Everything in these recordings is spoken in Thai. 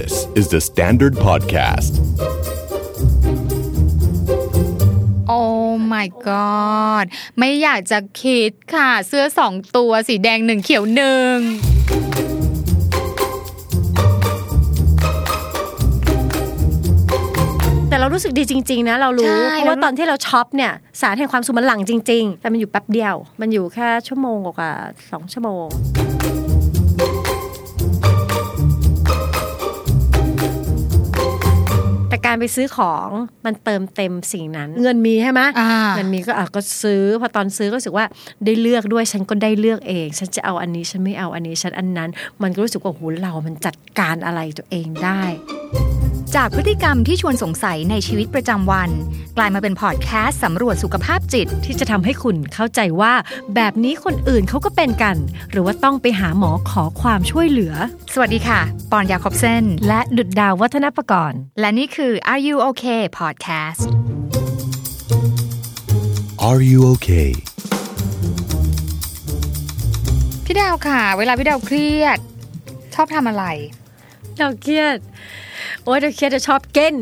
This is the Standard Podcast. โอ้ my god ไม่อยากจะคิดค่ะ เสื้อสองตัวสีแดงหนึ่งเขียวหนึ่งแต่เรารู้สึกดีจริง ๆ นะ เรารู้ใช่เพราะว่าแล้วตอนที่เราช็อปเนี่ย สารแห่งความสุขมันหลั่งจริง ๆ แต่มันอยู่แป๊บเดียว มันอยู่แค่ชั่วโมงกว่าๆสองชั่วโมง การไปซื้อของมันเติมเต็มสิ่งนั้น เงินมีใช่ไหมอ่าเงินมีก็อะก็ซื้อพอตอนซื้อก็รู้สึกว่าได้เลือกด้วยฉันก็ได้เลือกเอง ฉันจะเอาอันนี้ฉันไม่เอาอันนี้ฉันอันนั้น มันก็รู้สึกว่าโหเรา มันจัดการอะไรตัวเองได้ จากพฤติกรรมที่ชวนสงสัยในชีวิตประจำวัน กลายมาเป็นพอดแคสต์สำรวจสุขภาพจิต ที่จะทำให้คุณเข้าใจว่า แบบนี้คนอื่นเขาก็เป็นกัน หรือว่าต้องไปหาหมอขอความช่วยเหลือ สวัสดีค่ะ ปอนยาคอบเซนและดุดดาววัฒนประกรณ์ และนี่คือ Are You Okay Podcast Are you okay? พี่ดาวค่ะ เวลาพี่ดาวเครียด ชอบทำอะไร เราเครียด โอ้ยเราเครียดจะชอบเก้น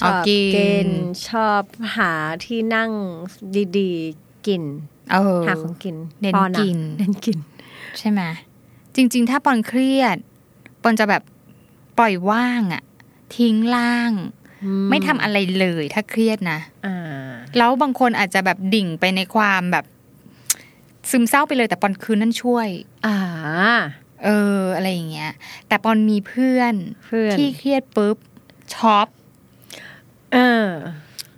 ชอบอ๋อกินนชอบหาที่นั่งดีๆ กินเออหาของกินเน้นปอะกินเน้นกิน ใช่ไหมจริง ๆ ถ้าปอนเครียด ปอนจะแบบปล่อยว่างอะทิ้งล่าง ไม่ทำอะไรเลยถ้าเครียดนะอ่าแล้วบางคนอาจจะแบบดิ่งไปในความแบบ ซึมเศร้าไปเลยแต่ปอนคืนนั่นช่วย อ่า เอออะไรอย่างเงี้ย แต่ปอนมีเพื่อนเพื่อนที่เครียดปุ๊บช็อปเออ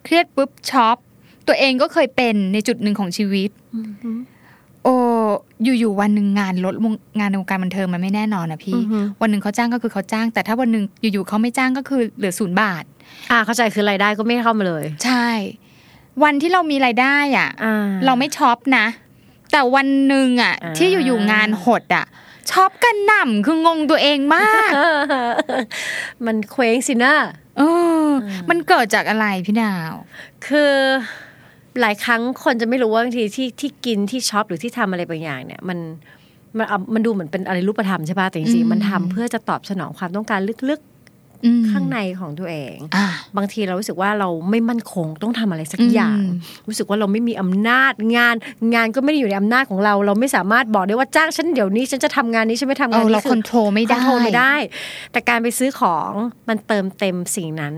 เครียดปุ๊บช็อปตัวเองก็เคยเป็นในจุดหนึ่งของชีวิตโอ้อยู่ๆวันหนึ่งงานลดวงงานในวงการบันเทิงมันไม่แน่นอนนะพี่อือฮึวันหนึ่งเขาจ้างก็คือเขาจ้าง แต่ถ้าวันหนึ่งอยู่ๆเขาไม่จ้างก็คือเหลือศูนย์บาท อ่าเข้าใจคือรายได้ก็ไม่เข้ามาเลย ใช่ วันที่เรามีรายได้อะอ่าเราไม่ช็อปนะ แต่วันหนึ่งอะอ่าที่อยู่ๆงานหดอะ ช็อปกระหน่ำคืองงตัวเองมาก มันเคว้งสินะเออ มันเกิดจากอะไรพี่ดาว คือหลายครั้งคนจะไม่รู้ว่าบางทีที่ที่กินที่ช็อปหรือที่ทำอะไรบางอย่างเนี่ย มันมันเอามันดูเหมือนเป็นอะไรรูปธรรมใช่ป่ะแต่จริงอืมๆมันทำเพื่อจะตอบสนองความต้องการลึกอืมๆ ข้างในของตัวเองอ่าบางทีเรารู้สึกว่าเราไม่มั่นคงต้องทำอะไรสักอย่างอืมรู้สึกว่าเราไม่มีอำนาจงาน งานก็ไม่ได้อยู่ในอำนาจของเรา เราไม่สามารถบอกได้ว่าจ้างฉันเดี๋ยวนี้ฉันจะทำงานนี้ฉันไม่ทำานเองอนี้เรา control ไม่ได้ control ไม่ได้ แต่การไปซื้อของมันเติมเต็มสิ่งนั้น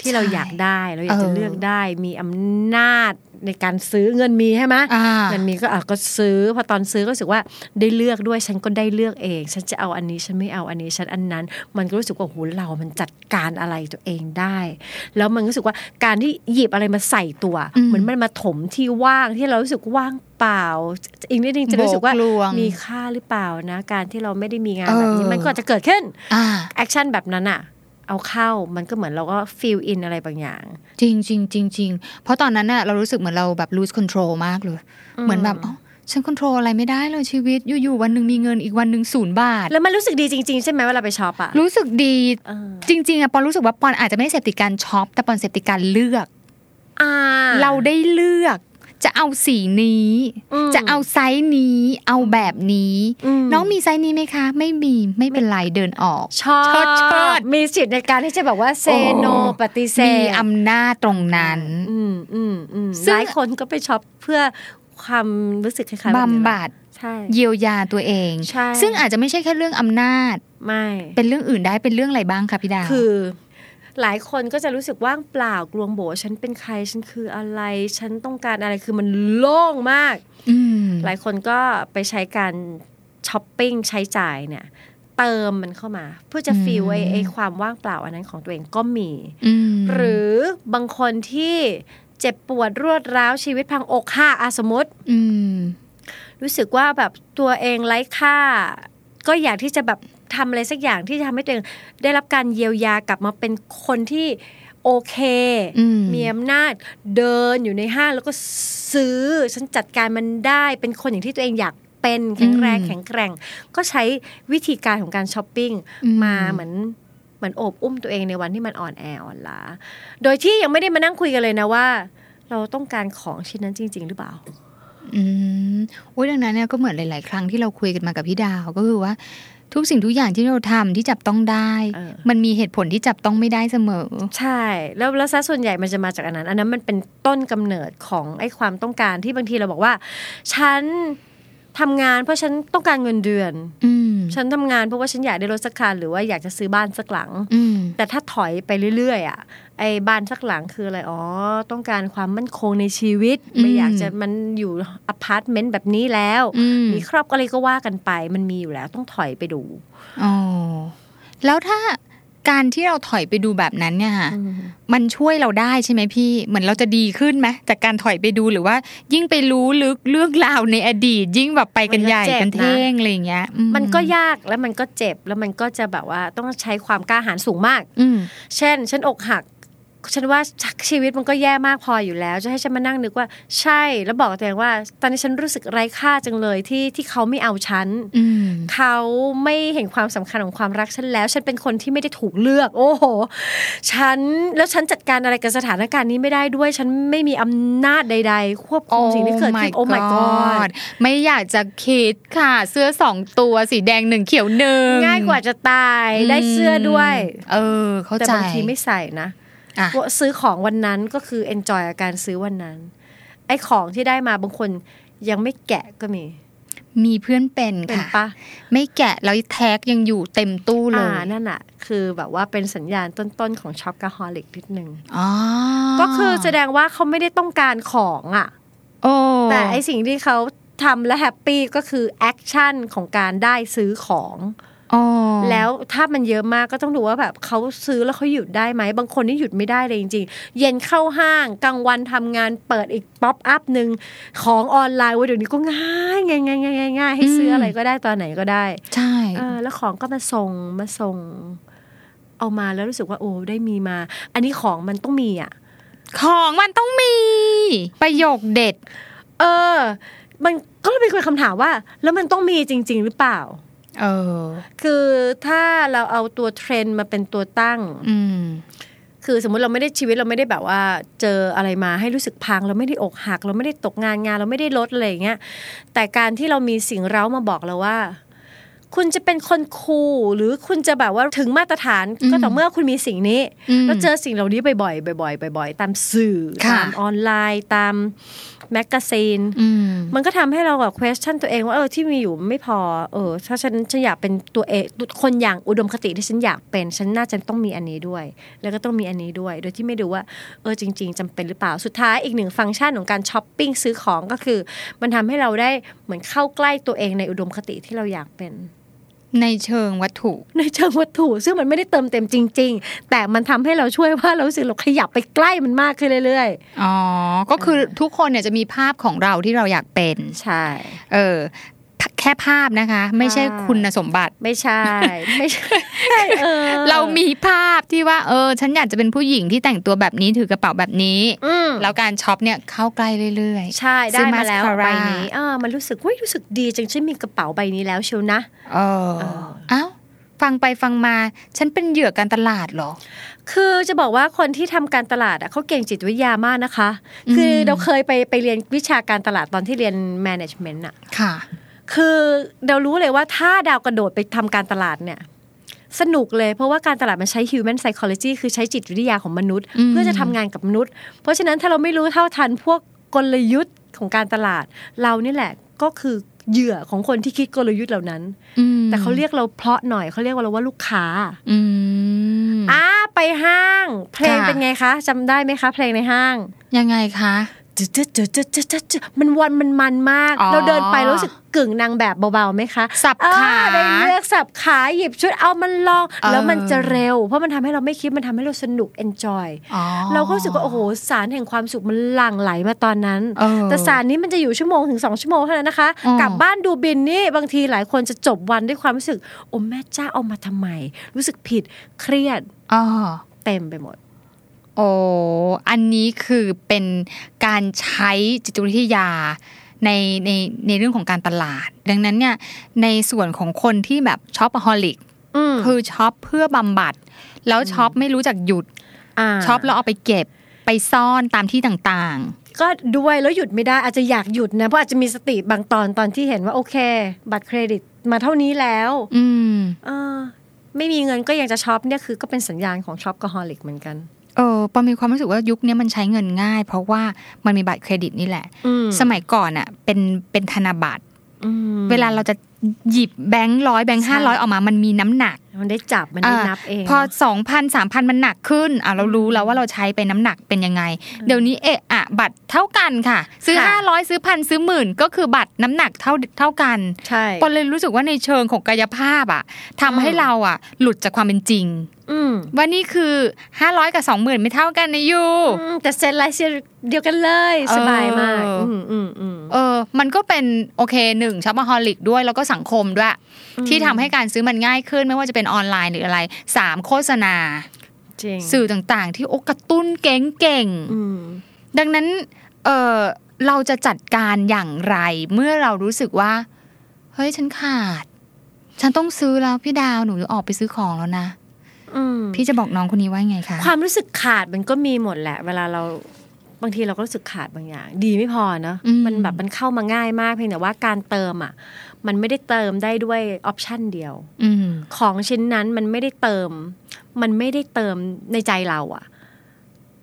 ที่เราใช่อยากได้เราอยากจะเออเลือกได้มีอำนาจ ในการซื้อเงินมีใช่ไหมอ่าเงินมีก็อะก็ซื้อพอตอนซื้อก็รู้สึกว่าได้เลือกด้วยฉันก็ได้เลือกเอง ฉันจะเอาอันนี้ฉันไม่เอาอันนี้ฉันอันนั้น มันก็รู้สึกว่าโหเรา มันจัดการอะไรตัวเองได้ แล้วมันรู้สึกว่าการที่หยิบอะไรมาใส่ตัวอืมเหมือนมันมาถมที่ว่างที่เรารู้สึกว่างเปล่าอีกนิดนึงจะรู้สึกว่าโบกลวงมีค่าหรือเปล่านะ การที่เราไม่ได้มีงานแบบนี้เออมันก็จะเกิดขึ้นอ่า action แบบนั้นอะ เอาเข้ามันก็เหมือนเราก็ fill in อะไรบางอย่าง จริงจริงจริงจริงเพราะตอนนั้นน่ะเรารู้สึกเหมือนเราแบบ lose control มากเลย เหมือนแบบอ๋อฉันควบคุมอะไรไม่ได้เลยชีวิตอยู่ๆวันหนึ่งมีเงินอีกวันหนึ่งศูนย์บาท แล้วมันรู้สึกดีจริงๆ ใช่ไหมเวลาไปช็อปอะรู้สึกดีเออจริง ๆอะปอนรู้สึกว่าปอนอาจจะไม่ได้เสพติดการช็อปแต่ปอนเสพติดการเลือกอ่าเราได้เลือก จะเอาสีนี้อืมจะเอาไซส์นี้ เอาแบบนี้อืมน้องมีไซส์นี้ไหมคะ ไม่มีไม่เป็นไรเดินออกชอบเชิดเชิดมีสิทธิ์ในการที่จะบอกว่าเซโนโอ้ปฏิเสธมีอำนาจตรงนั้นอืมอืมอืมซึ่งหลายคนก็ไปช็อปเพื่อความรู้สึกคล้ายๆแบบนี้บำบัดใช่เยียวยาตัวเองใช่ซึ่งอาจจะไม่ใช่แค่เรื่องอำนาจไม่เป็นเรื่องอื่นได้เป็นเรื่องอะไรบ้างคะพี่ดาวคือ หลายคนก็จะรู้สึกว่างเปล่ากลวงโบฉันเป็นใครฉันคืออะไร ฉันต้องการอะไรคือมันโล่งมากมหลายคนก็ไปใช้การช้อปปิ้งใช้จ่ายเนี่ย เติมมันเข้ามา เพื่อจะฟีลไอ้ไอ้ความว่างเปล่าอันนั้นของตัวเองก็มีอืมหรือบางคนที่เจ็บปวดรวดร้าวชีวิตพังอกหักอะสมมติอืมรู้สึกว่าแบบตัวเองไร้ค่า ก็อยากที่จะแบบ ทำอะไรสักอย่างที่จะทำให้ตัวเองได้รับการเยียวยากลับมาเป็นคนที่โอเคอืมมีอำนาจเดินอยู่ในห้างแล้วก็ซื้อ ฉันจัดการมันได้เป็นคนอย่างที่ตัวเองอยากเป็นแข็งแรงแข็งแกร่ง ก็ใช้วิธีการของการช้อปปิ้งอืมมาเหมือนเหมือนโอบอุ้มตัวเองในวันที่มันอ่อนแออ่อนล้า โดยที่ยังไม่ได้มานั่งคุยกันเลยนะว่า เราต้องการของชิ้นนั้นจริง ๆ หรือเปล่า อืมโอ้ยดังนั้นเนี่ยก็เหมือนหลาย ๆ ครั้งที่เราคุยกันมากับพี่ดาวก็คือว่า ทุกสิ่งทุกอย่างที่เราทำที่จับต้องได้เออมันมีเหตุผลที่จับต้องไม่ได้เสมอ ใช่ แล้วแล้วซะส่วนใหญ่มันจะมาจากอันนั้น อันนั้นมันเป็นต้นกำเนิดของไอ้ความต้องการที่บางทีเราบอกว่า ฉัน ทำงานเพราะฉันต้องการเงินเดือน อืมฉันทำงานเพราะว่าฉันอยากได้รถสักคันหรือว่าอยากจะซื้อบ้านสักหลังอืมแต่ถ้าถอยไปเรื่อยๆอะไอ้บ้านสักหลังคืออะไรอ๋อต้องการความมั่นคงในชีวิต ไม่อืมอยากจะมันอยู่อพาร์ตเมนต์แบบนี้แล้วอืมมีครอบครัวอะไรก็ว่ากันไป มันมีอยู่แล้วต้องถอยไปดูอ๋อแล้วถ้า การที่เราถอยไปดูแบบนั้นเนี่ยค่ะมันช่วยเราได้ใช่ไหมพี่เหมือนเราจะดีขึ้นไหมจากการถอยไปดูหรือว่า ยิ่งไปรู้ลึกเรื่องราวในอดีต ยิ่งแบบไปกันใหญ่มันก็เจ็บกันเท่งอะไรอย่างเงี้ยอืมันก็ยากแล้วมันก็เจ็บแล้วมันก็จะแบบว่าต้องใช้ความกล้าหาญสูงมากอืมเช่น ฉันอกหัก ฉันว่าชีวิตมันก็แย่มากพออยู่แล้ว จะให้ฉันมานั่งนึกว่าใช่แล้วบอกตัวเองว่า ตอนนี้ฉันรู้สึกไร้ค่าจังเลยที่ที่เขาไม่เอาฉันอืมเขาไม่เห็นความสำคัญของความรักฉันแล้ว ฉันเป็นคนที่ไม่ได้ถูกเลือก โอ้โห ฉันแล้วฉันจัดการอะไรกับสถานการณ์นี้ไม่ได้ด้วย ฉันไม่มีอำนาจใด ๆ ควบคุมสิ่งที่เกิดขึ้นโอ้ my god ไม่อยากจะคิดค่ะ เสื้อสองตัวสีแดงหนึ่งเขียวหนึ่งง่ายกว่าจะตายได้เสื้อด้วย เออ เข้าแต่ใจบางทีไม่ใส่นะอะว่า ซื้อของวันนั้นก็คือ enjoy กับการซื้อวันนั้น ไอ้ของที่ได้มาบางคนยังไม่แกะก็มี มีเพื่อนเป็นเป็นค่ะปะไม่แกะแล้วแท็กยังอยู่เต็มตู้เลอ่ายนั่นอะคือแบบว่าเป็นสัญญาณต้นๆของช็อกก h ฮอลิกนิดนึงอ๋อก็คือแสดงว่าเขาไม่ได้ต้องการของอะโอ้แต่ไอสิ่งที่เขาทำและแฮปปี้ก็คือ action ของการได้ซื้อของอ๋อ แล้วถ้ามันเยอะมากก็ต้องดูว่าแบบเขาซื้อแล้วเขาหยุดได้ไหมบางคนนี่หยุดไม่ได้เลยจริงๆ เย็นเข้าห้างกลางวันทำงานเปิดอีกป๊อปอัพหนึ่งของออนไลน์เว้ยเดี๋ยวนี้ก็ง่ายง่ายง่ายง่ายง่ายให้ซื้ออะไรก็ได้ตอนไหนก็ได้ ใช่เออแล้วของก็มาส่งมาส่ง เอามาแล้วรู้สึกว่าโอ้ได้มีมา อันนี้ของมันต้องมีอะของมันต้องมี ประโยคเด็ด เออ มันก็เลยเป็นคำถามว่า แล้วมันต้องมีจริง ๆ หรือเปล่า เออคือถ้าเราเอาตัวเทรนด์มาเป็นตัวตั้ง อืมคือสมมุติเราไม่ได้ชีวิตเราไม่ได้แบบว่าเจออะไรมาให้รู้สึกพัง เราไม่ได้อกหัก เราไม่ได้ตกงานงาน เราไม่ได้ลดอะไรอย่างเงี้ยแต่การที่เรามีสิ่งเร้ามาบอกเราว่า คุณจะเป็นคนคูลหรือคุณจะแบบว่าถึงมาตรฐานก็ต่อเมื่อคุณมีสิ่งนี้อืมแล้วเจอสิ่งเหล่านี้บ่อยๆบ่อยๆบ่อยๆตามสื่อค่ะตามออนไลน์ตามแมกกาซีนอืมมันก็ทำให้เราแบบ question ตัวเองว่าเออที่มีอยู่ไม่พอ เออ ถ้าฉันฉันอยากเป็นตัวเองคนอย่างอุดมคติที่ฉันอยากเป็น ฉันน่าจะต้องมีอันนี้ด้วย แล้วก็ต้องมีอันนี้ด้วย โดยที่ไม่ดูว่าเออจริง ๆจำเป็นหรือเปล่าสุดท้ายอีกหนึ่งฟังก์ชันของการช้อปปิ้งซื้อของก็คือ มันทำให้เราได้เหมือนเข้าใกล้ตัวเองในอุดมคติที่เราอยากเป็น ในเชิงวัตถุ ในเชิงวัตถุ ซึ่งมันไม่ได้เติมเต็มจริง ๆ แต่มันทำให้เราช่วยว่าเรารู้สึกเราขยับไปใกล้มันมากขึ้นเรื่อยอ๋อ ก็คือทุกคนเนี่ยจะมีภาพของเราที่เราอยากเป็นๆใช่ เออ แค่ภาพนะคะ ไม่ใช่ใช่คุณสมบัติไม่ใช่ ไม่ใช่เออเรามีภาพที่ว่าเออ ฉันอยากจะเป็นผู้หญิงที่แต่งตัวแบบนี้ถือกระเป๋าแบบนี้อืมแล้วการช็อปเนี่ยเข้าใกล้เรื่อยใช่ซื้อได้อมาแล้ว มาสคาร่าใบนี้เออมันรู้สึกว่ารู้สึกดีจังฉันมีกระเป๋าใบนี้แล้วเชียวนะๆเออเอ้าฟังไปฟังมา ฉันเป็นเหยื่อการตลาดเหรอ คือจะบอกว่าคนที่ทำการตลาดอะเขาเก่งจิตวิทยามากนะคะอืมคือเราเคยไปไปเรียนวิชาการตลาดตอนที่เรียน management อะค่ะ คือเรารู้เลยว่าถ้าดาวกระโดดไปทำการตลาดเนี่ยสนุกเลยเพราะว่าการตลาดมันใช้ human psychology คือใช้จิตวิทยาของมนุษย์อืมเพื่อจะทำงานกับมนุษย์ เพราะฉะนั้นถ้าเราไม่รู้เท่าทันพวกกลยุทธ์ของการตลาด เรานี่แหละก็คือเหยื่อของคนที่คิดกลยุทธ์เหล่านั้นอืมแต่เขาเรียกเราเพราะหน่อยเขาเรียกว่าเราว่าลูกค้าอืมอ่าไปห้าง เพลงค่ะเป็นไงคะจำได้ไหมคะ เพลงในห้าง ยังไงคะ จ๊ะจ๊ะจ๊ะจ๊ะจ๊ะจ๊ะจ๊ะมันวันมันมันมากอ๋อเราเดินไปแล้วรู้สึกกึ่งนางแบบเบาๆไหมคะ สับอ่ขาได้เลือกสับขาหยิบชุดเอามันลองเออแล้วมันจะเร็ว เพราะมันทำให้เราไม่คิดมันทำให้เราสนุก enjoy อ๋อเราก็รู้สึกว่าโอ้โหสารแห่งความสุขมันหลั่งไหลมาตอนนั้นเออแต่สารนี้มันจะอยู่ชั่วโมงถึงสองชั่วโมงเท่านั้นนะคะอืมกลับบ้านดูบินนี่บางทีหลายคนจะจบวันด้วยความรู้สึกโอ้แม่เจ้าเอามาทำไม รู้สึกผิดเครียดอ๋อเต็มไปหมด โอ้อันนี้คือเป็นการใช้จิตวิทยาในในในเรื่องของการตลาด ดังนั้นเนี่ยในส่วนของคนที่แบบ shopaholic อืมคือช็อปเพื่อบำบัด แล้วช็อปไม่รู้จักหยุดช็อปแล้วเอาไปเก็บไปซ่อนตามที่ต่างก็ด้วยแล้วหยุดไม่ได้อาจจะอยากหยุดนะเพราะอาจจะมีสติบางตอนตอนที่เห็นว่าโอเค บัตรเครดิตมาเท่านี้แล้ว อืมเออไม่มีเงินก็ยังจะช็อปเนี่ยคือก็เป็นสัญญาณของ shopaholic เหมือนกัน เออปอนมีความรู้สึกว่ายุคนี้มันใช้เงินง่าย เพราะว่ามันมีบัตรเครดิตนี่แหละอืมสมัยก่อนอะ เป็นเป็นธนบัตรอืมเวลาเราจะหยิบแบงค์ร้อยแบงค์ใช่ห้าร้อยออกมามันมีน้ำหนัก มันได้จับมันได้อ่านับเองพอเนอะสองพันสามพันมันหนักขึ้นอะเรารู้แล้วว่าเราใช้ไปน้ำหนักเป็นยังไง เดี๋ยวนี้เอะอะบัตรเท่ากันค่ะ ซื้อค่ะห้าร้อยซื้อพันซื้อหมื่นก็คือบัตรน้ำหนักเท่าเท่ากันใช่ปอนเลยรู้สึกว่าในเชิงของกายภาพอะทำให้อืมเราอะ หลุดจากความเป็นจริงอืม ว่านี่คือห้าร้อยกับสองหมื่นไม่เท่ากันนะ you อืมแต่เซ็นลายเซ็นเดียวกันเลยเออสบายมากอืมอืมอืมเออ มันก็เป็นโอเคหนึ่ง shopaholic ด้วยแล้วก็สังคมด้วย ที่ทำให้การซื้อมันง่ายขึ้นไม่ว่าจะเป็นออนไลน์หรืออะไรสามโฆษณาจริงสื่อต่างๆ ที่โอกระตุ้นเก่งอืมๆดังนั้น เออเราจะจัดการอย่างไร เมื่อเรารู้สึกว่า เฮ้ยฉันขาด ฉันต้องซื้อแล้วพี่ดาวหนูออกไปซื้อของแล้วนะอืม พี่จะบอกน้องคนนี้ว่าไงคะ ความรู้สึกขาดมันก็มีหมดแหละ เวลาเราบางทีเราก็รู้สึกขาดบางอย่าง ดีไม่พอเนอะอืมมันแบบมันเข้ามาง่ายมากเพียงแต่ว่าการเติมอะ มันไม่ได้เติมได้ด้วยออปชันเดียวอืมของชิ้นนั้นมันไม่ได้เติม มันไม่ได้เติมในใจเราอะ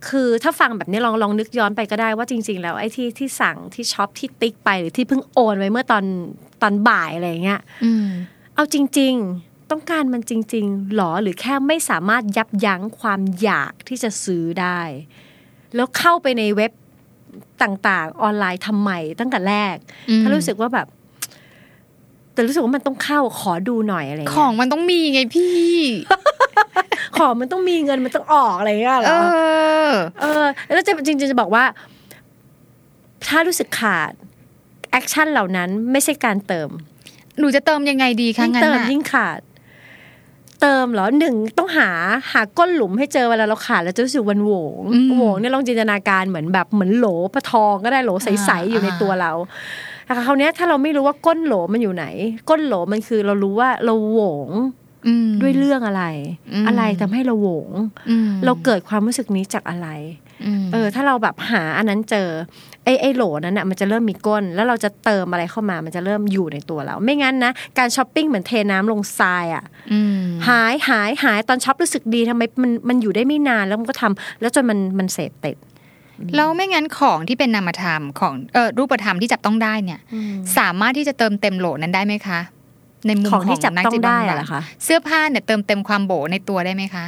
คือถ้าฟังแบบนี้ลองลองนึกย้อนไปก็ได้ว่าจริง ๆ แล้วไอ้ที่ที่สั่งที่ช็อปที่ติ๊กไปหรือที่เพิ่งโอนไว้เมื่อตอนตอนบ่ายอะไรอย่างเงี้ยอืมเอาจริง ๆ ต้องการมันจริง ๆ หรอหรือแค่ไม่สามารถยับยั้งความอยากที่จะซื้อได้ แล้วเข้าไปในเว็บต่างๆ ออนไลน์ทำไมตั้งแต่แรกอืมถ้ารู้สึกว่าแบบ แต่รู้สึกว่ามันต้องเข้าขอดูหน่อยอะไรอย่างขเงี้ย ของมันต้องมีไงพี่ ของมันต้องมีเงินมันต้องออกอะไรอย่างเงี้ยเหรอ เออเออ แล้วจะจริงๆจะบอกว่า ถ้ารู้สึกขาด action เหล่านั้นไม่ใช่การเติมหนูจะเติมยังไงดีคะยิ่งงั้นเติมน่ะยิ่งขาด เติมเหรอหนึ่งต้องหาหาก้นหลุมให้เจอเวลาเราขาดแล้วจะรู้สึกมันโหวงโหวงเนี่ยลองจินตนาการเหมือนแบบเหมือนโหลปลาทองก็ได้โหลใสๆอยู่ในตัวเราแต่คราวเนี้ยถ้าเราไม่รู้ว่าก้นโหลมันอยู่ไหน ก้นโหลมันคือเรารู้ว่าเราโหวงอืมด้วยเรื่องอะไรอืมอะไรทำให้เราโหวงอืมเราเกิดความรู้สึกนี้จากอะไรม เออ ถ้าเราแบบหาอันนั้นเจอไอ้ไอ้โหลนั้นน่ะมันจะเริ่มมีก้น แล้วเราจะเติมอะไรเข้ามามันจะเริ่มอยู่ในตัวเราไม่งั้นนะการช้อปปิ้งเหมือนเทน้ำลงทรายอะอืมหายหายหายตอนช็อปรู้สึกดีทำไมมันมันอยู่ได้ไม่นานแล้วมันก็ทำแล้วจนมันมันเสพติดแล้วไม่งั้นของที่เป็นนามธรรมของเออรูปธรรมที่จับต้องได้เนี่ย สามารถที่จะเติมเต็มโหลนั้นได้ไหมคะ ในมุมขขอองงที่จับนักต้องจิตได้บำบัอะดเหรอคะเสื้อผ้าเนี่ยเติมเต็มความโบในตัวได้ไหมคะ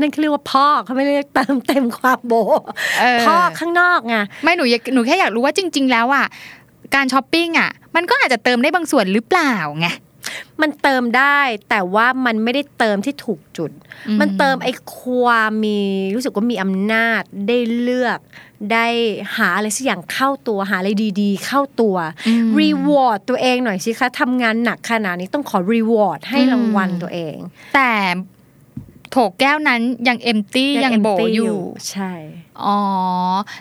นั่นคือเรียกว่าพ่อกเขาไม่เรียกเติมเต็มความโบเออพ่อกข้างนอกไงไม่หนูอยากหนูแค่อยากรู้ว่าจริง ๆ แล้วอะการช้อปปิ้งอะ มันก็อาจจะเติมได้บางส่วนหรือเปล่าไงมันเติมได้แต่ว่ามันไม่ได้เติมที่ถูกจุดอืมมันเติมไอ้ความมีรู้สึกว่ามีอำนาจได้เลือกได้หาอะไรสักอย่างเข้าตัวหาอะไรดีๆ เข้าตัวอืมรีวอร์ดตัวเองหน่อยสิคะทำงานหนักขนาดนี้ต้องขอรีวอร์ดให้อืมรางวัลตัวเอง แต่ โถแก้วนั้นยังเอมตี้ยังโบ empty อยู่ใช่ อ๋อ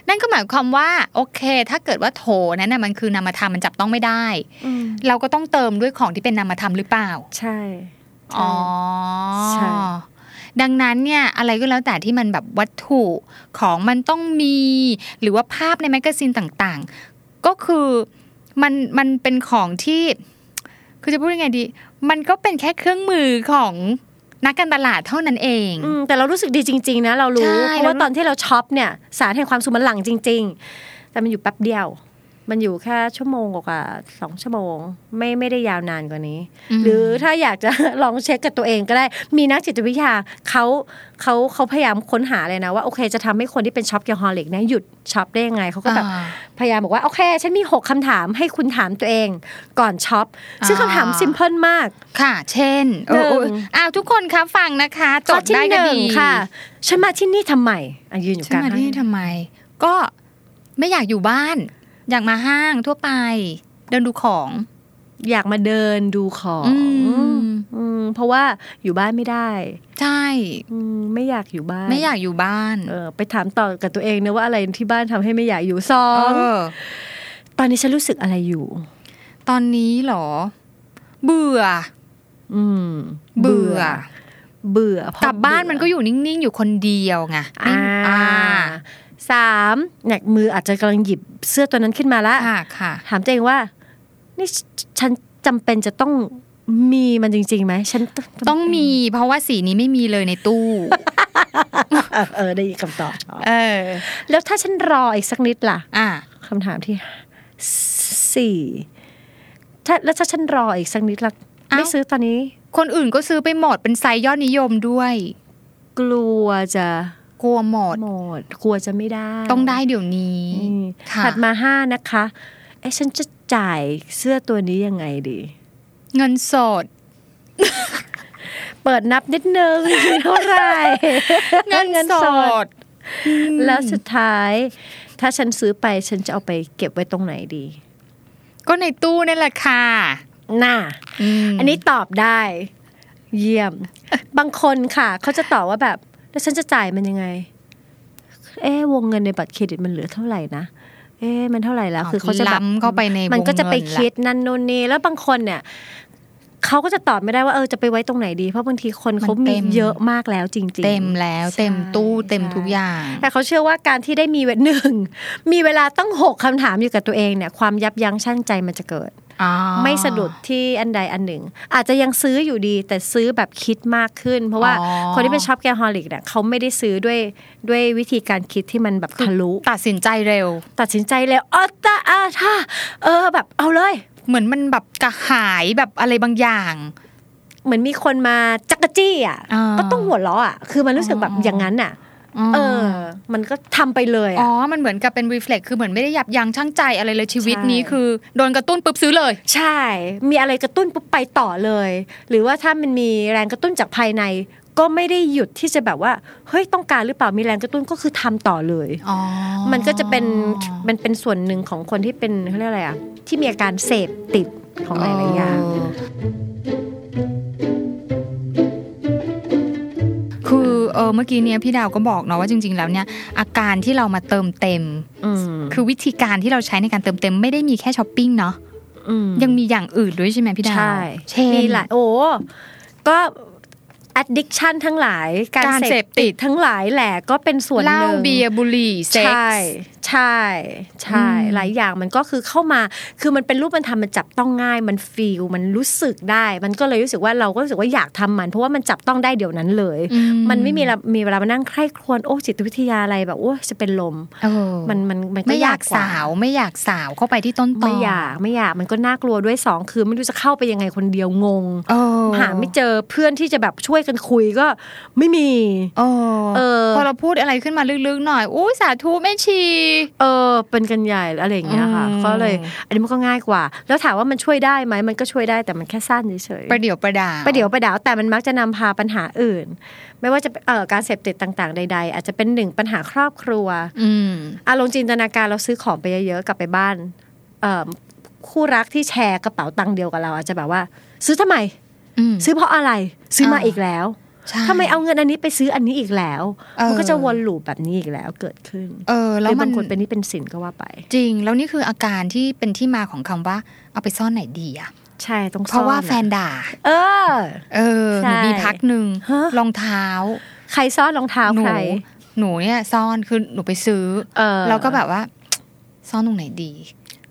นั่นก็หมายความว่า โอเค ถ้าเกิดว่าโถนั้นน่ะมันคือนามธรรมมันจับต้องไม่ได้เราก็ต้องเติมด้วยของที่เป็นนามธรรมหรือเปล่า ใช่ อ๋อใช่ดังนั้นเนี่ยอะไรก็แล้วแต่ที่มันแบบวัตถุของมันต้องมี หรือว่าภาพใน magazine ต่างๆ ก็คือมันมันเป็นของที่ คือจะพูดยังไงดี มันก็เป็นแค่เครื่องมือของ นักการตลาดเท่านั้นเองอืมแต่เรารู้สึกดีจริง ๆ นะ เรารู้ใช่เพราะว่าตอนที่เรา shop เนี่ยสารแห่งความสุขมันหลั่งจริง ๆ แต่มันอยู่แป๊บเดียว มันอยู่แค่ชั่วโมงกว่าๆสองชั่วโมง ไม่ไม่ได้ยาวนานกว่านี้ หรือถ้าอยากจะลองเช็คกับตัวเองก็ได้มีนักจิตวิทยาเขาเขาเขาพยายามค้นหาเลยนะว่าโอเค จะทำให้คนที่เป็น shopaholic เนี่ยหยุด shop ได้ยังไงเขาก็แบบอ่าพยายามบอกว่าโอเค ฉันมี 6คำถามให้คุณถามตัวเองก่อน shop ซึ่งอ่าคำถาม simple มากค่ะ เช่นเออหนึ่งเอออ้าวทุกคนคะฟังนะคะจข้อดที่ได้หก็นึ่งดีค่ะ ฉันมาที่นี่ทำไมอะยืนอยู่ฉันกลางมาที่นี่ห้องทำไม ก็ไม่อยากอยู่บ้าน อยากมาห้างทั่วไป เดินดูของ อยากมาเดินดูของอืมอืมเพราะว่าอยู่บ้านไม่ได้ ใช่อืมไม่อยากอยู่บ้าน ไม่อยากอยู่บ้านเออไปถามต่อกับตัวเองนะว่าอะไรที่บ้านทำให้ไม่อยากอยู่สอเองอตอนนี้ฉันรู้สึกอะไรอยู่ ตอนนี้เหรอ เบื่อ อืม เบื่อเบื่อเพระกลับบ้านเบื่มันก็อยู่นิ่ง ๆ อยู่คนเดียวไงอ่าอ่า สามเนี่ยมืออาจจะกำลังหยิบเสื้อตัวนั้นขึ้นมาละค่ะค่ะ ถามตัวเองว่า นี่ฉันจำเป็นจะต้องมีมันจริงๆไหมฉันต้องมี เพราะว่าสีนี้ไม่มีเลยในตู้ เออเออได้คำตอบชอบเออ แล้วถ้าฉันรออีกสักนิดล่ะ อะคำถามที่สี่ถ้าแล้วถ้าฉันรออีกสักนิดล่ะไม่ซื้อตอนนี้ คนอื่นก็ซื้อไปหมดเป็นไซส์ยอดนิยมด้วย กลัวจะ กลัวหมดหมดกลัวจะไม่ได้ ต้องได้เดี๋ยวนี้อืมค่ะถัดมาห้านะคะเอ๊ะฉันจะจ่ายเสื้อตัวนี้ยังไงดี เงินสด เปิดนับนิดนึงเท่าไหร่เงินสด แล้วสุดท้าย ถ้าฉันซื้อไปฉันจะเอาไปเก็บไว้ตรงไหนดี ก็ในตู้นี่แหละค่ะน่ะมอันนี้ตอบได้ เยี่ยม บางคนค่ะ เขาจะตอบว่าแบบ แล้วฉันจะจ่ายมันยังไง เอ๊ะวงเงินในบัตรเครดิตมันเหลือเท่าไหร่นะเอ๊ะมันเท่าไหร่แล้ว คือเขาจะแบบล้ำเข้าไปในมันก็จะไปวงเงินละคิดนั่นโน่นนี่แล้วบางคนเนี่ยเขาก็จะตอบไม่ได้ว่าเออจะไปไว้ตรงไหนดี เพราะบางทีคนเขามีเยอะมากแล้วจริง ๆ เต็มแล้วเต็มตู้เต็มทุกอย่าง แต่เขาเชื่อว่าการที่ได้มีเวลหนึ่งมีเวลาตั้งหกคำถามอยู่กับตัวเองเนี่ยความยับยั้งชั่งใจมันจะเกิดอ๋อ ไม่สะดุดที่อันใดอันหนึ่ง อาจจะยังซื้ออยู่ดี แต่ซื้อแบบคิดมากขึ้น เพราะว่าคนที่เป็นช็อปแกฮอลิกเนี่ยเขาไม่ได้ซื้อด้วยด้วยวิธีการคิดที่มันแบบทะลุตัดสินใจเร็ว ตัดสินใจแล้วอ๋อตาอาถ้าเออแบบเอาเลยเหมือนมันแบบกระหายแบบอะไรบางอย่าง เหมือนมีคนมาจักกะจี้อะอ่าก็ต้องหัวเราะอะคือมันรู้สึกแบบอย่างนั้นอะ เออ มันก็ทำไปเลยอ๋ออะมันเหมือนกับเป็น reflect คือเหมือนไม่ได้ยับยั้งชั่งใจอะไรเลยชีวิตใช่นี้คือโดนกระตุ้นปุ๊บซื้อเลย ใช่ มีอะไรกระตุ้นปุ๊บไปต่อเลย หรือว่าถ้ามันมีแรงกระตุ้นจากภายในก็ไม่ได้หยุดที่จะแบบว่าเฮ้ยต้องการหรือเปล่ามีแรงกระตุ้นก็คือทำต่อเลยอ๋อมันก็จะเป็นมันเป็นส่วนหนึ่งของคนที่เป็นเขาเรียกอะไรอะที่มีอาการเสพติดของหลายๆอย่าง คือเออเมื่อกี้เนี้ยพี่ดาวก็บอกเนาะว่าจริง ๆ แล้วเนี่ยอาการที่เรามาเติมเต็มอืมคือวิธีการที่เราใช้ในการเติมเต็มไม่ได้มีแค่ช้อปปิ้งเนาะอืมยังมีอย่างอื่นด้วยใช่ไหมพี่ดาวใช่เช่นมีหลายโอ้ก็ addiction ทั้งหลาย การการเสเสพพติติดดทั้งหลายแหละก็เป็นส่วนเหหล้านึ่งเบียร์บุหรี่เซ็กใช่ส์ ใช่ใช่อืมหลายอย่างมันก็คือเข้ามา คือมันเป็นรูปมันทำมันจับต้องง่าย มันฟีลมันรู้สึกได้ มันก็เลยรู้สึกว่าเราก็รู้สึกว่าอยากทำมัน เพราะว่ามันจับต้องได้เดี๋ยวนั้นเลยอืมันไม่มีเวลามีเวลามานั่งใคร่ครวญโอ้จิตวิทยาอะไรแบบโอ้จะเป็นลมเออมันมันมันก็ไม่อยากกว่สาวไม่อยากสาวเข้าไปที่ต้นตอไม่อยากไม่อยากมันก็น่ากลัวด้วยสองคือไม่รู้จะเข้าไปยังไงคนเดียวงงเออหาไม่เจอเพื่อนที่จะแบบช่วยกันคุยก็ไม่มีเออเออพอเราพูดอะไรขึ้นมาลึกๆหน่อยอุ้ยสาธุแม่ชีเออเป็นกันใหญ่อะไรอย่างเงี้ยค่ะอืมก็เลย อันนี้มันก็ง่ายกว่า แล้วถามว่ามันช่วยได้ไหมมันก็ช่วยได้แต่มันแค่สั้นเฉยๆประเดี๋ยวประดาวประเดี๋ยวประดาวแต่มันมักจะนำพาปัญหาอื่น ไม่ว่าจะเป็นเอ่อการเสพติดต่างๆ ใด ๆ อาจจะเป็นหนึ่งปัญหาครอบครัวอืมอารมณ์จินตนาการเราซื้อของไปเยอะๆกลับไปบ้านเอ่อคู่รักที่แชร์กระเป๋าตังค์เดียวกับเราอาจจะแบบว่า ซื้อทำไมอืมซื้อเพราะอะไร ซื้อมาอ่าอีกแล้วใช่ ทำไมเอาเงินอันนี้ไปซื้ออันนี้อีกแล้วเออมันก็จะวนลูปแบบนี้อีกแล้วเกิดขึ้น เออหแล้รืวอมับานงคนเป็นหนี่เป็นสินก็ว่าไป จริง แล้วนี่คืออาการที่เป็นที่มาของคำว่า เอาไปซ่อนไหนดีอะใช่ต้องเพราะว่าซ่อแฟนด่า เออ เออหใช่นูมีพักหนึ่งฮะรองเท้า ใครซ่อนรองเท้าหนูใครหนูเนี่ยซ่อนคือหนูไปซื้อเออแล้วก็แบบว่า ซ่อนตรงไหนดี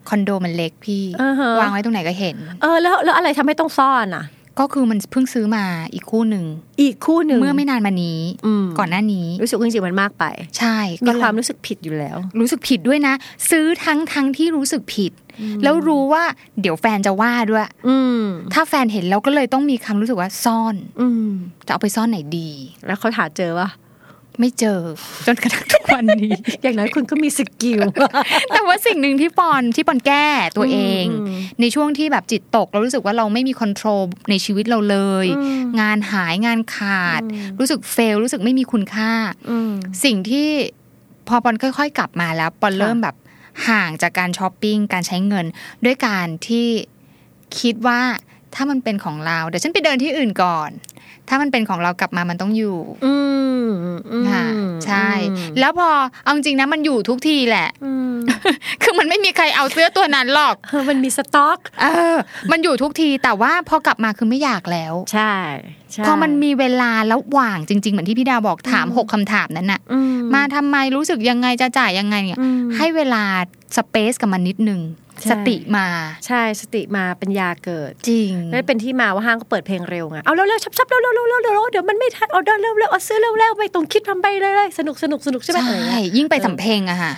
คอนโดมันเล็กพี่อ่าฮะวางไว้ตรงไหนก็เห็น เออ แล้วแล้วอะไรทำให้ต้องซ่อนอะ ก็คือมันเพิ่งซื้อมาอีกคู่หนึ่งอีกคู่หนึ่งเมื่อไม่นานมานี้อืมก่อนหน้านี้รู้สึกว่าจริงๆมันมากไป ใช่มีก็ความรู้สึกผิดอยู่แล้ว รู้สึกผิดด้วยนะ ซื้อทั้งทั้งที่รู้สึกผิด แล้วรู้ว่าเดี๋ยวแฟนจะว่าด้วย อืมถ้าแฟนเห็นแล้วก็เลยต้องมีคำรู้สึกว่าซ่อน อืมจะเอาไปซ่อนไหนดี แล้วเขาหาเจอปะ ไม่เจอจนกระทั่งทุกวันนี้ อย่างนั้นคุณก็มี skill แต่ว่าสิ่งหนึ่งที่ปอนที่ปอนแก้ตัวเองอืมในช่วงที่แบบจิตตก เรารู้สึกว่าเราไม่มี control ในชีวิตเราเลยอืมงานหายงานขาดอืมรู้สึก fail รู้สึกไม่มีคุณค่าอืมสิ่งที่พอปอนค่อย ๆ กลับมาแล้วปอนค่ะเริ่มแบบห่างจากการช้อปปิ้งการใช้เงิน ด้วยการที่คิดว่า ถ้ามันเป็นของเราเดี๋ยวฉันไปเดินที่อื่นก่อน ถ้ามันเป็นของเรากลับมามันต้องอยู่ อืมอืมค่ะใช่อืมแล้วพอเอาจริงนะมันอยู่ทุกทีแหละอืมคือมันไม่มีใครเอาเสื้อตัวนั้นหรอกเออมันมีสต็อก เออ มันอยู่ทุกทีแต่ว่าพอกลับมาคือไม่อยากแล้วใช่ใช่พอมันมีเวลาแล้วว่างจริง ๆ เหมือนที่พี่ดาวบอกถามหกคำถามนั้นน่ะอืมาทำไมรู้สึกยังไงจะจ่ายยังไงเนี่ยอืมให้เวลา space กับมันนิดนึงใช่ สติมาใช่สติมาปัญญาเกิด จริงนั่นเป็นที่มาว่าห้างก็เปิดเพลงเร็วไงเอาเร็วๆชับๆเร็วๆเร็วๆเร็วๆเร็วๆเดี๋ยวมันไม่ทันเอาเดินเร็วๆเอาซื้อเร็วๆไม่ต้องคิดทำไปเลยๆสนุกสนุกสนุกใช่ไหมใช่อะไรเงี้ยยิ่งไปสำเพ็งอะค่ะ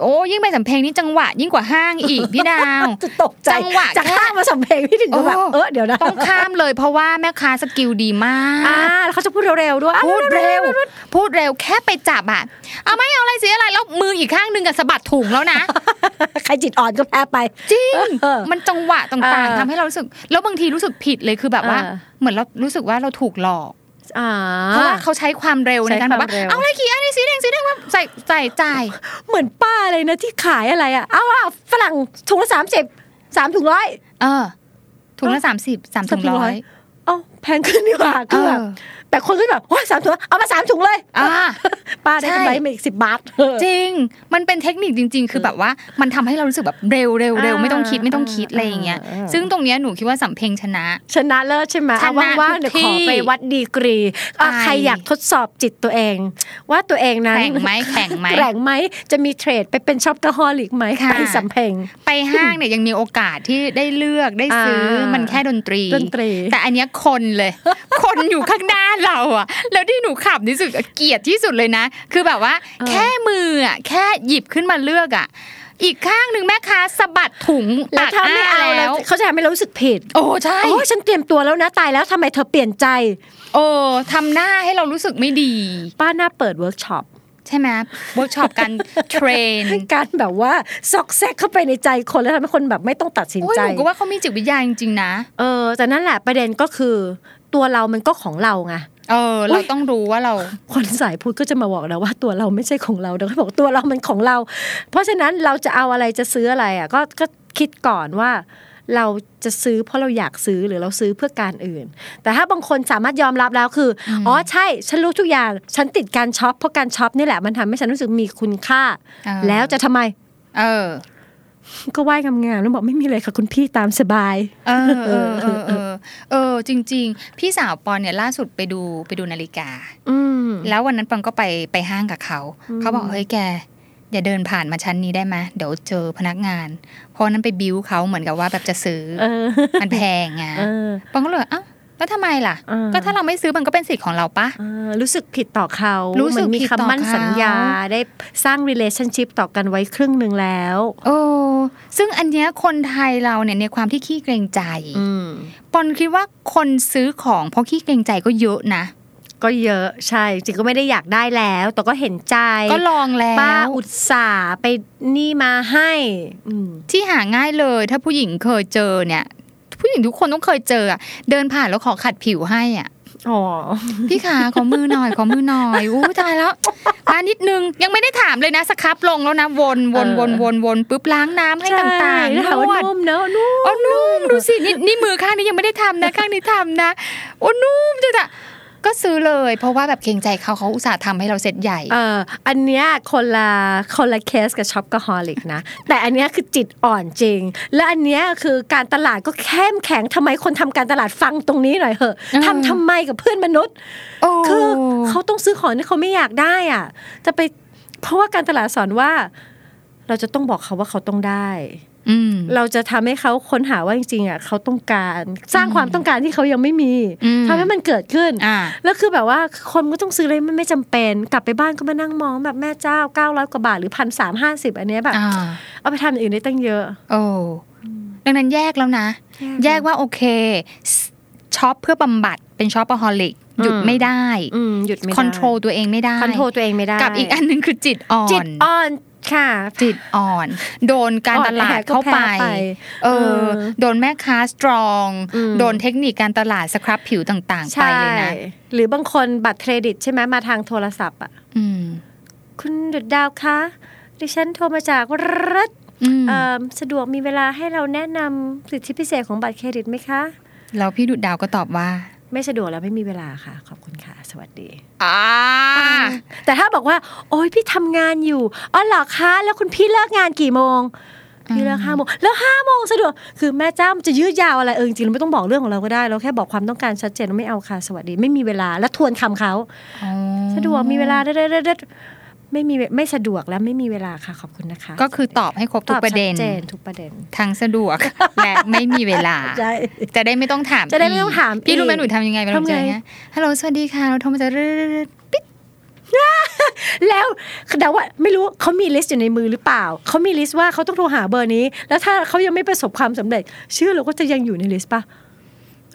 โอ้ยิ่งไปสำเพ็งนี่จังหวะ ยิ่งกว่าห้างอีกพี่ดาวจะตกใจจังหวะจากห้างมาสำเพ็งพี่ถึงก็แบบโอ้เออเดี๋ยวนะต้องข้ามเลยเพราะว่าแม่ค้า skill ดีมาอ่ากแล้วเขาจะพูดเร็วๆด้วยอะพูดเร็ว พูดเร็วแค่ไปจับอะเอาไม่เอาอะไรเสียอะไรแล้วมืออีกข้างหนึ่งกับสะบัดถุงแล้วนะใครจิตอ่อนก็แพ้ไป จริงเออมันจังหวะต่างเออๆทำให้เรารู้สึก แล้วบางทีรู้สึกผิดเลยคือแบบว่าเออเหมือนเรารู้สึกว่าเราถูกหลอกอ่า เพราะว่าเขาใช้ความเร็วในการใช้แบบความว่าเร็วเอาอะไรกี่อันนี้สีแดงสีแดงว่าใส่ใส่จ่ายเหมือนป้าเลยนะที่ขายอะไรอะเอาอะฝรั่งถุงละสามสิบสามถุงร้อยเออถุงละสามสิบสามถุงร้อยเอ้าแพงขึ้นดีกว่าคือแบบเออ แต่คนก็แบบโอ้ยสามถุงเอามาสามถุงเลยอ่าป้าได้ใช่กำไรมาอีกสิบบาทจริง มันเป็นเทคนิคจริง ๆ คือแบบว่ามันทำให้เรารู้สึกแบบเร็วเร็วเร็วอ่าไม่ต้องคิดไม่ต้องคิดอะไรอย่างเงี้ยอ่าซึ่งตรงเนี้ยหนูคิดว่าสำเพ็งชนะ ชนะเลิศใช่ไหมชนะเอาว่างๆเดี๋ยวทุกขอที่ไปวัดดีกรีอะไปใครอยากทดสอบจิตตัวเอง ว่าตัวเองนั้นแข่งไหมแข่งไหมแข่งไหมจะมีเทรดไปเป็นช็อปกะฮอลิกไหมค่ะไปสำเพ็งไปห้างเนี่ยยังมีโอกาสที่ได้เลือกได้ซื้ออะ มันแค่ดนตรีดนตรี แต่อันเนี้ยคนเลย คนอยู่ข้างหน้าเราอะแล้วที่หนูคับที่สุดเกลียดที่สุดเลยนะ คือแบบว่า แค่มืออะแค่หยิบขึ้นมาเลือกอะอีกข้างหนึ่งแม่ค้าสะบัดถุงแล้วตักถ้าไม่เอาแล้วแล้วเขาจะทำให้เรารู้สึกผิด โอ้ใช่โอ้ยฉันเตรียมตัวแล้วนะตายแล้วทำไมเธอเปลี่ยนใจ โอ้ทำหน้าให้เรารู้สึกไม่ดี ป้าหน้าเปิดเวิร์กช็อปใช่ไหมเวิร์กช็อปกัน train การแบบว่าซอกแซกเข้าไปในใจคนแล้วทำให้คนแบบไม่ต้องตัดสินโอ้ยใจหนูก็ว่าเขามีจิตวิทยาจริงๆนะ เออแต่นั่นแหละประเด็นก็คือ ตัวเรามันก็ของเราไงเออ เราต้องรู้ว่าเรา คนสายพุทธก็จะมาบอกเราว่าตัวเราไม่ใช่ของเราเดี๋ยวเขาบอกตัวเรามันของเรา เพราะฉะนั้นเราจะเอาอะไรจะซื้ออะไรอะก็ก็คิดก่อนว่าเราจะซื้อเพราะเราอยากซื้อหรือเราซื้อเพื่อการอื่น แต่ถ้าบางคนสามารถยอมรับแล้วคืออ๋อใช่ ฉันรู้ทุกอย่าง ฉันติดการ shop เพราะการ shop นี่แหละมันทำให้ฉันรู้สึกมีคุณค่าเออแล้วจะทำไม เออ ก็ไหว้งามๆแล้วบอกไม่มีอะไรค่ะคุณพี่ตามสบาย เออเออเออเออเออจริง ๆ พี่สาวปอนเนี่ยล่าสุดไปดูไปดูนาฬิกา อืมแล้ววันนั้นปอนก็ไปไปห้างกับเขา เขาบอกเฮ้ยแกอย่าเดินผ่านมาชั้นนี้ได้ไหมเดี๋ยวเจอพนักงาน เพราะนั้นไปบิ้วเขาเหมือนกับว่าแบบจะซื้อเออมันแพงไงเออปอนก็เลยเอ้า แล้วทำไมล่ะเออก็ถ้าเราไม่ซื้อมันก็เป็นสิทธิ์ของเราปะเออรู้สึกผิดต่อเขารู้สึกเหมือนมีผิดต่อคำมั่นเขาสัญญาได้สร้าง relationship ต่อกันไว้ครึ่งหนึ่งแล้ว โอ้ซึ่งอันเนี้ยคนไทยเราเนี่ยในความที่ขี้เกรงใจอืมปอนคิดว่าคนซื้อของเพราะขี้เกรงใจก็เยอะนะก็เยอะใช่จริงก็ไม่ได้อยากได้แล้ว แต่ก็เห็นใจก็ลองแล้วป้าอุตส่าห์ไปนี่มาให้อืมที่หาง่ายเลย ถ้าผู้หญิงเคยเจอเนี่ย ผู้หญิงทุกคนต้องเคยเจออะเดินผ่านแล้วขอขัดผิวให้อะอ๋อพี่ขาขอมือหน่อยขอมือหน่อยอู้ตายแล้วมานิดนึงยังไม่ได้ถามเลยนะสครับลงแล้วนะวนวนวนวนวนปุ๊บล้างน้ำให้ต่างๆใช่นถามว่าวดนุ่มเนอะนุ่มโอ้นุ่มดูสินี่นี่มือข้างนี้ยังไม่ได้ทำนะข้างนี้ทำนะโอ้นุ่มจังอะ ก็ซื้อเลย เพราะว่าแบบเกรงใจเขาเขาอุตส่าห์ทำให้เราเซ็ตใหญ่เอออันเนี้ยคนละคนละเคสกับช็อปกะฮอลิกนะ แต่อันเนี้ยคือจิตอ่อนจริง และอันเนี้ยคือการตลาดก็เข้มแข็งทำไมคนทำการตลาดฟังตรงนี้หน่อยเหอะเออทำทำไมกับเพื่อนมนุษย์โอ้คือเขาต้องซื้อของที่เขาไม่อยากได้อะ จะไปเพราะว่าการตลาดสอนว่า เราจะต้องบอกเขาว่าเขาต้องได้อืม เราจะทำให้เขาค้นหาว่าจริงๆอะเขาต้องการสร้างความต้องการที่เขายังไม่มีอืมทำให้มันเกิดขึ้นอ่าแล้วคือแบบว่าคนก็ต้องซื้ออะไรมันไม่จำเป็น กลับไปบ้านก็มานั่งมองแบบแม่เจ้าเก้าร้อยกว่าบาทหรือพันสามห้าสิบอันเนี้ยแบบอ่าเอาไปทำอย่างอื่นได้ตั้งเยอะ โอ้ดังนั้นแยกแล้วนะ แยกว่าโอเค shop เพื่อบำบัดเป็น shopaholic หยุดไม่ได้อืมหยุดไม่ได้ control ตัวเองไม่ได้ control ตัวเองไม่ได้ กับอีกอันหนึ่งคือจิตอ่อนจิตอ่อน ค่ะ จิตอ่อน โดนการตลาดเข้าไปอ่อนแอก็แพ้ไปเอเออ โดนแม่ค้า strongอืมโดนเทคนิคการตลาดสครับผิวต่างๆ ไปใช่เลยนะ หรือบางคนบัตรเครดิตใช่ไหมมาทางโทรศัพท์อะอืมคุณดุดดาวคะ ดิฉันโทรมาจากรัฐอืมเอิ่มสะดวกมีเวลาให้เราแนะนำสิทธิพิเศษของบัตรเครดิตไหมคะ แล้วพี่ดุดดาวก็ตอบว่า ไม่สะดวกแล้วไม่มีเวลาค่ะ ขอบคุณค่ะ สวัสดีอ่าแต่ถ้าบอกว่า โอ๊ยพี่ทำงานอยู่อ๋อเหรอคะแล้วคุณพี่เลิกงานกี่โมงพี่เลิกห้าโมงแล้วห้าโมงสะดวกคือแม่เจ้ามันจะยืดยาวอะไรเออจริงๆเราไม่ต้องบอกเรื่องของเราก็ได้ เราแค่บอกความต้องการชัดเจนว่าไม่เอาค่ะสวัสดีไม่มีเวลาแล้วทวนคำเขาอ๋อสะดวกมีเวลาเด็ด ไม่มีไม่สะดวกและไม่มีเวลาค่ะขอบคุณนะคะ ก็คือตอบให้ครบทุกประเด็นตอบชัเจนทุกประเด็นทั้งสะดวกและไม่มีเวลาใช่จะได้ไม่ต้องถามจะได้ไม่ต้องถามพี่รู้ไหมอีกหนูทำยังไงเวลาทำไงเจออย่างเงี้ยฮัลโหลสวัสดีค่ะเราโทรมาจากปิ๊ดแล้วเดาว่าไม่รู้เขามีลิสต์อยู่ในมือหรือเปล่าเขามีลิสต์ว่าเขาต้องโทรหาเบอร์นี้ แล้วถ้าเขายังไม่ประสบความสำเร็จ ชื่อเราก็จะยังอยู่ในลิสต์ป่ะ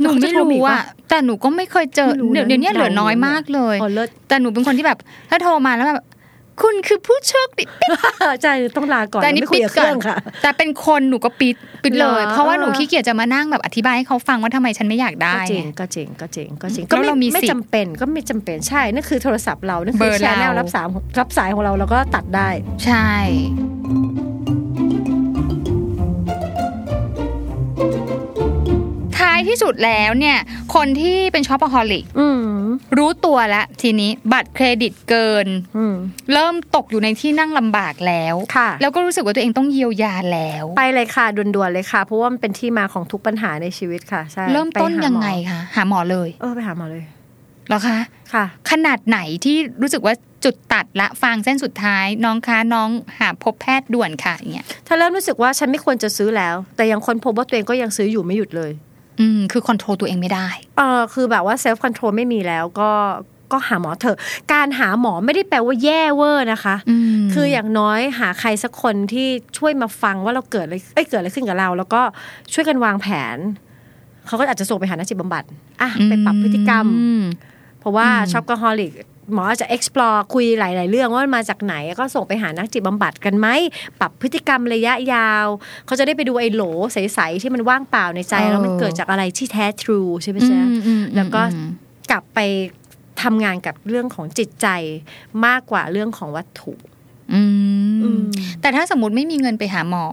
หนูไม่เขาจะโทรมาอีรู้กอะปะแต่หนูก็ไม่เคยเจอไม่รู้นะเดี๋ยวเดี๋ยวนี้เหลือเราน้อยมากเลยอ๋อเลิศแต่หนูเป็นคนที่แบบ ถ้าโทรมาแล้วแบบ คุณคือผู้โชคดีปิ๊ดใช่ต้องลาก่อนแต่อันนี้ไม่คุยปิดกับเคก่อรื่นองค่ะ แต่เป็นคนหนูก็ปิดปิดเลยเหรอเพราะว่าหนูขี้เกียจจะมานั่งแบบอธิบายให้เขาฟังว่าทำไมฉันไม่อยากได้ก็จริงก็จริงก็จริงก็จริงแล้วก็ไม่เรามีไม่สิทธิ์จำเป็นก็ไม่จำเป็นใช่นั่นคือโทรศัพท์เรานั่นเบคืออร์แชนแนลเรารัรับสายรับสายของเราเราก็ตัดได้ ใช่ ท้ายที่สุดแล้วเนี่ยคนที่เป็น shopaholic อืมรู้ตัวแล้วทีนี้บัตรเครดิตเกินอืมเริ่มตกอยู่ในที่นั่งลำบากแล้วค่ะแล้วก็รู้สึกว่าตัวเองต้องเยียวยาแล้ว ไปเลยค่ะด่วนๆเลยค่ะ เพราะว่ามันเป็นที่มาของทุกปัญหาในชีวิตค่ะใช่เริ่มต้นยังไงคะ ไปหาหมอ หาหมอเลย เออไปหาหมอเลยเหรอคะค่ะ ขนาดไหนที่รู้สึกว่าจุดตัดละฟางเส้นสุดท้าย น้องคะน้องหาพบแพทย์ด่วนค่ะอย่างเงี้ยถ้าเริ่มรู้สึกว่าฉันไม่ควรจะซื้อแล้ว แต่ยังค้นพบว่าตัวเองก็ยังซื้ออยู่ไม่หยุดเลย อืมคือ control ตัวเองไม่ได้เออคือแบบว่า self-control ไม่มีแล้วก็ก็หาหมอเถอะ การหาหมอไม่ได้แปลว่าแย่ over นะคะอืมคืออย่างน้อยหาใครสักคนที่ช่วยมาฟังว่าเราเกิดอะไรเอ้ยเกิดอะไรขึ้นกับเรา แล้วก็ช่วยกันวางแผน เขาก็อาจจะส่งไปหานักจิตบำบัดอะไปปรับพฤติกรรมอืมเพราะว่าอืมช็อปก h ฮอลิก หมออาจจะ explore คุยหลาย ๆ เรื่องว่ามันมาจากไหน ก็ส่งไปหานักจิตบำบัดกันไหม ปรับพฤติกรรมระยะยาว เขาจะได้ไปดูไอ้โหลใส ๆ ที่มันว่างเปล่าในใจ แล้วมันเกิดจากอะไรที่แท้ true ใช่ไหมจ๊ะอืมอืมแล้วก็อืมกลับไปทำงานกับเรื่องของจิตใจมากกว่าเรื่องของวัตถุอืมอืมแต่ถ้าสมมติไม่มีเงินไปหาหมอ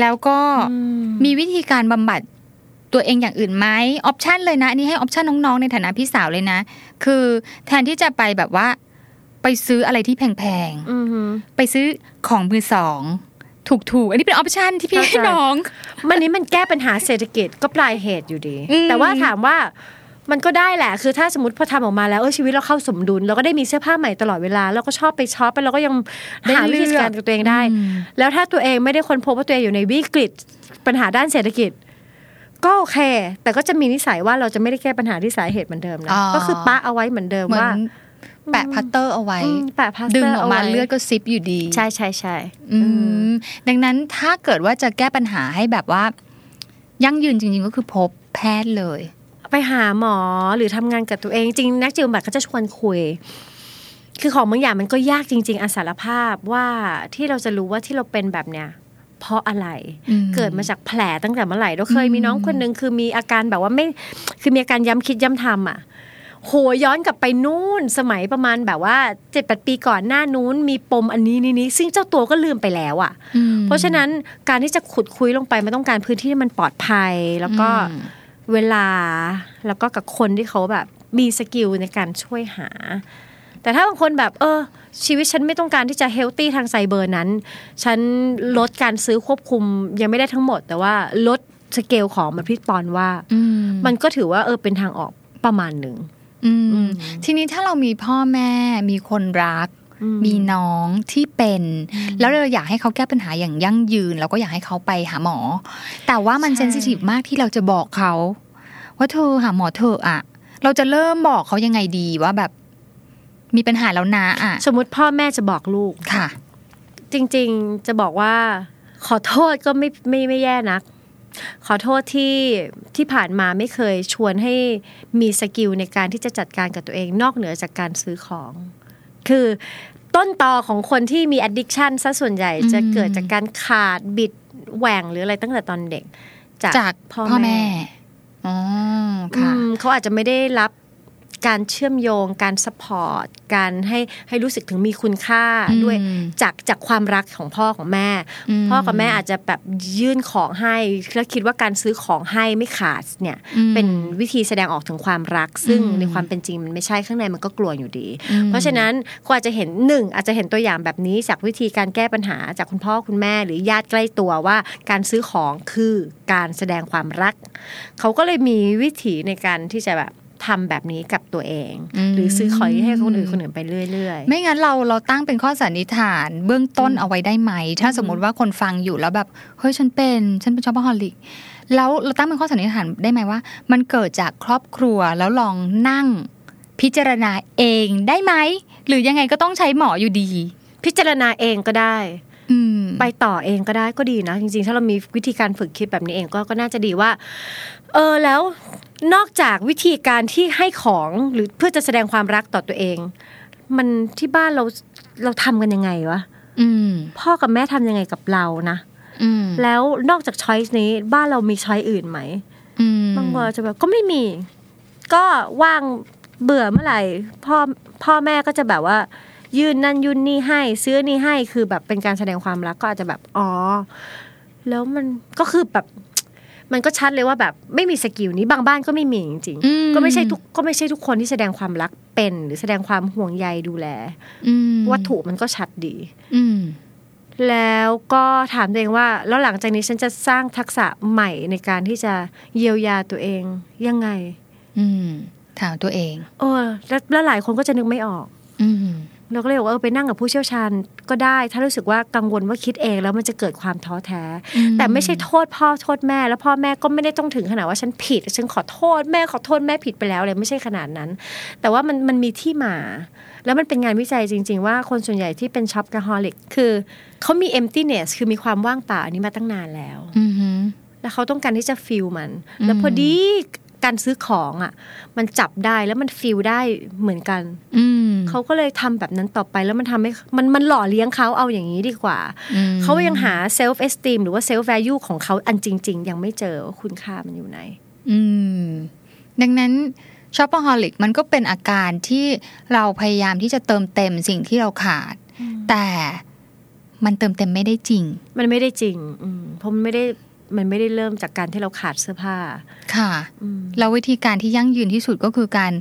แล้วก็อืมมีวิธีการบำบัด ตัวเองอย่างอื่นไหม option เลยนะอันนี้ให้ option น้องๆ ในฐานะพี่สาวเลยนะ คือแทนที่จะไปแบบว่า ไปซื้ออะไรที่แพงอือฮึๆไปซื้อของมือสองถูกๆอันนี้เป็น option ที่พี่เข้าใจให้น้อง มันนี้มันแก้ปัญหาเศรษฐกิจก็ปลายเหตุอยู่ดีอืมแต่ว่าถามว่ามันก็ได้แหละ คือถ้าสมมติพอทำออกมาแล้วเออชีวิตเราเข้าสมดุล เราก็ได้มีเสื้อผ้าใหม่ตลอดเวลา เราก็ชอบไปช็อปไปเราก็ยังหาวิธีการกับตัวเองได้อืมแล้วถ้าตัวเองไม่ได้ค้นพบว่าตัวเองอยู่ในวิกฤตปัญหาด้านเศรษฐกิจ ก็โอเค แต่ก็จะมีนิสัยว่าเราจะไม่ได้แก้ปัญหาที่สาเหตุเหมือนเดิมนะอ๋อก็คือแปะเอาไว้เหมือนเดิมเหมือนว่า แปะพลาสเตอร์เอาไว้อืมแปะพลาสเตอร์ดึงออกมาเอาไว้เลือดก็ซิบอยู่ดี ใช่ใช่ใช่อืมดังนั้นถ้าเกิดว่าจะแก้ปัญหาให้แบบว่า ยั่งยืนจริง ๆ ก็คือพบแพทย์เลย ไปหาหมอหรือทำงานกับตัวเองจริงนักจิตบำบัดก็จะชวนคุยคือของบางอย่างมันก็ยากจริง ๆอาสารภาพว่าที่เราจะรู้ว่าที่เราเป็นแบบเนี้ย เพราะอะไรอืมเกิดมาจากแผลตั้งแต่เมื่อไหร่เราเคยมีน้องคนหนึ่งคือมีอาการแบบว่าไม่คือมีอาการย้ำคิดย้ำทำอะโหย้อนกลับไปนู่นสมัยประมาณแบบว่าเจ็ดแปดปีก่อนหน้านู้นมีปมอันนี้นี้นี้ซึ่งเจ้าตัวก็ลืมไปแล้วอะอืมเพราะฉะนั้นการที่จะขุดคุยลงไปมันต้องการพื้นที่ที่มันปลอดภัย แล้วก็อืมเวลาแล้วก็กับคนที่เขาแบบมี skill ในการช่วยหา แต่ถ้าบางคนแบบ เออ ชีวิตฉันไม่ต้องการที่จะ healthy ทาง psycho เบอร์นั้น ฉันลดการซื้อควบคุมยังไม่ได้ทั้งหมด แต่ว่าลดสเกลของมันพี่ปอนว่าอืมมันก็ถือว่าเออเป็นทางออกประมาณหนึ่งอืมออืมทีนี้ถ้าเรามีพ่อแม่มีคนรักอืมมีน้องที่เป็น แล้วเราอยากให้เขาแก้ปัญหาอย่างยั่งยืนเราก็อยากให้เขาไปหาหมอ แต่ว่ามันใช่ sensitive มากที่เราจะบอกเขา ว่าเธอหาหมอเธอะอะเราจะเริ่มบอกเขายังไงดีว่าแบบ มีปัญหาแล้วนะอะสมมติพ่อแม่จะบอกลูกค่ะ จริงๆจะบอกว่า ขอโทษก็ไม่ไม่ไม่แย่นัก ขอโทษที่ที่ผ่านมาไม่เคยชวนให้มี skill ในการที่จะจัดการกับตัวเอง นอกเหนือจากการซื้อของ คือต้นตอของคนที่มี addiction ซะส่วนใหญ่อืมจะเกิดจากการขาดบิดแหว่งหรืออะไรตั้งแต่ตอนเด็ก จากจากพ่อแม่อ๋อค่ะอืมเขาอาจจะไม่ได้รับ การเชื่อมโยง การ support การให้ให้รู้สึกถึงมีคุณค่าอืมด้วยจากจากความรักของพ่อของแม่อืมพ่อกับแม่อาจจะแบบยื่นของให้แล้วคิดว่าการซื้อของให้ไม่ขาดเนี่ยอืมเป็นวิธีแสดงออกถึงความรัก ซึ่งอืมในความเป็นจริงมันไม่ใช่ข้างในมันก็กลวงอยู่ดีอืมเพราะฉะนั้นก็อาจจะเห็นหนึ่งอาจจะเห็นตัวอย่างแบบนี้จากวิธีการแก้ปัญหาจากคุณพ่อคุณแม่หรือญาติใกล้ตัวว่า การซื้อของคือการแสดงความรัก เขาก็เลยมีวิธีในการที่จะแบบ ทำแบบนี้กับตัวเองอืมหรือซื้อของให้คนอื่นคนอื่นไปเรื่อยๆ ไม่งั้นเราเราตั้งเป็นข้อสันนิษฐานเบื้องต้นเอาไว้ได้ไหม ถ้าสมมติว่าคนฟังอยู่แล้วแบบเฮ้ยฉันเป็นฉันเป็น shopaholic แล้วเราตั้งเป็นข้อสันนิษฐานได้ไหมว่า มันเกิดจากครอบครัวแล้วลองนั่ง พิจารณาเองได้ไหม หรือยังไงก็ต้องใช้หมออยู่ดี พิจารณาเองก็ได้อืมไปต่อเองก็ได้ก็ดีนะ จริงๆ ถ้าเรามีวิธีการฝึกคิดแบบนี้เองก็ก็น่าจะดีว่า เออแล้ว นอกจากวิธีการที่ให้ของหรือเพื่อจะแสดงความรักต่อตัวเอง มันที่บ้านเราเราทำกันยังไงวะอืมพ่อกับแม่ทำยังไงกับเรานะอืมแล้วนอกจากช้อยส์นี้บ้านเรามีช้อยส์อื่นไหมอืมบางวันจะแบบก็ไม่มี ก็ว่างเบื่อเมื่อไหร่พ่อพ่อแม่ก็จะแบบว่า ยื่นนั่นยื่นนี่ให้ ซื้อนี่ให้คือแบบเป็นการแสดงความรักก็อาจจะแบบอ๋อแล้วมันก็คือแบบ มันก็ชัดเลยว่าแบบไม่มีสกิลนี้บางบ้านก็ไม่มีจริงอืๆก็ไม่ใช่ทุกก็ไม่ใช่ทุกคนที่แสดงความรักเป็น หรือแสดงความห่วงใยดูแลอืมวัตถุมันก็ชัดดีอืมแล้วก็ถามตัวเองว่า แล้วหลังจากนี้ฉันจะสร้างทักษะใหม่ในการที่จะเยียวยาตัวเองยังไง อืมถามตัวเอง เออแล้วแล้วหลายคนก็จะนึกไม่ออกอืม เราก็เลยบอกว่าเออไปนั่งกับผู้เชี่ยวชาญก็ได้ ถ้ารู้สึกว่ากังวลว่าคิดเองแล้วมันจะเกิดความท้อแท้ แต่ไม่ใช่โทษพ่อโทษแม่ แล้วพ่อแม่ก็ไม่ได้ต้องถึงขนาดว่าฉันผิดฉันขอโทษแม่ขอโทษแม่ผิดไปแล้วเลยไม่ใช่ขนาดนั้น แต่ว่ามันมันมีที่มา แล้วมันเป็นงานวิจัยจริง ๆ ว่าคนส่วนใหญ่ที่เป็นช็อปก h ฮอลิกคือเขามี emptiness คือมีความว่างเปล่าอันนี้มาตั้งนานแล้วอือหือแล้วเขาต้องการที่จะ fill มัน แล้วพอดี การซื้อของอะ มันจับได้แล้วมัน fill ได้เหมือนกัน อืมเขาก็เลยทำแบบนั้นต่อไปแล้วมันทำให้มันมันหล่อเลี้ยงเขาเอาอย่างนี้ดีกว่าอืมเขายังหา self-esteem หรือว่า self-value ของเขาอันจริง ๆ ยังไม่เจอว่าคุณค่ามันอยู่ไหน อืม ดังนั้น shopaholic มันก็เป็นอาการที่เราพยายามที่จะเติมเต็มสิ่งที่เราขาด แต่มันเติมเต็มไม่ได้จริง มันไม่ได้จริง อืมเพราะมันไม่ได้ มันไม่ได้เริ่มจากการที่เราขาดเสื้อผ้า ค่ะอืมแล้ววิธีการที่ยั่งยืนที่สุดก็คือการ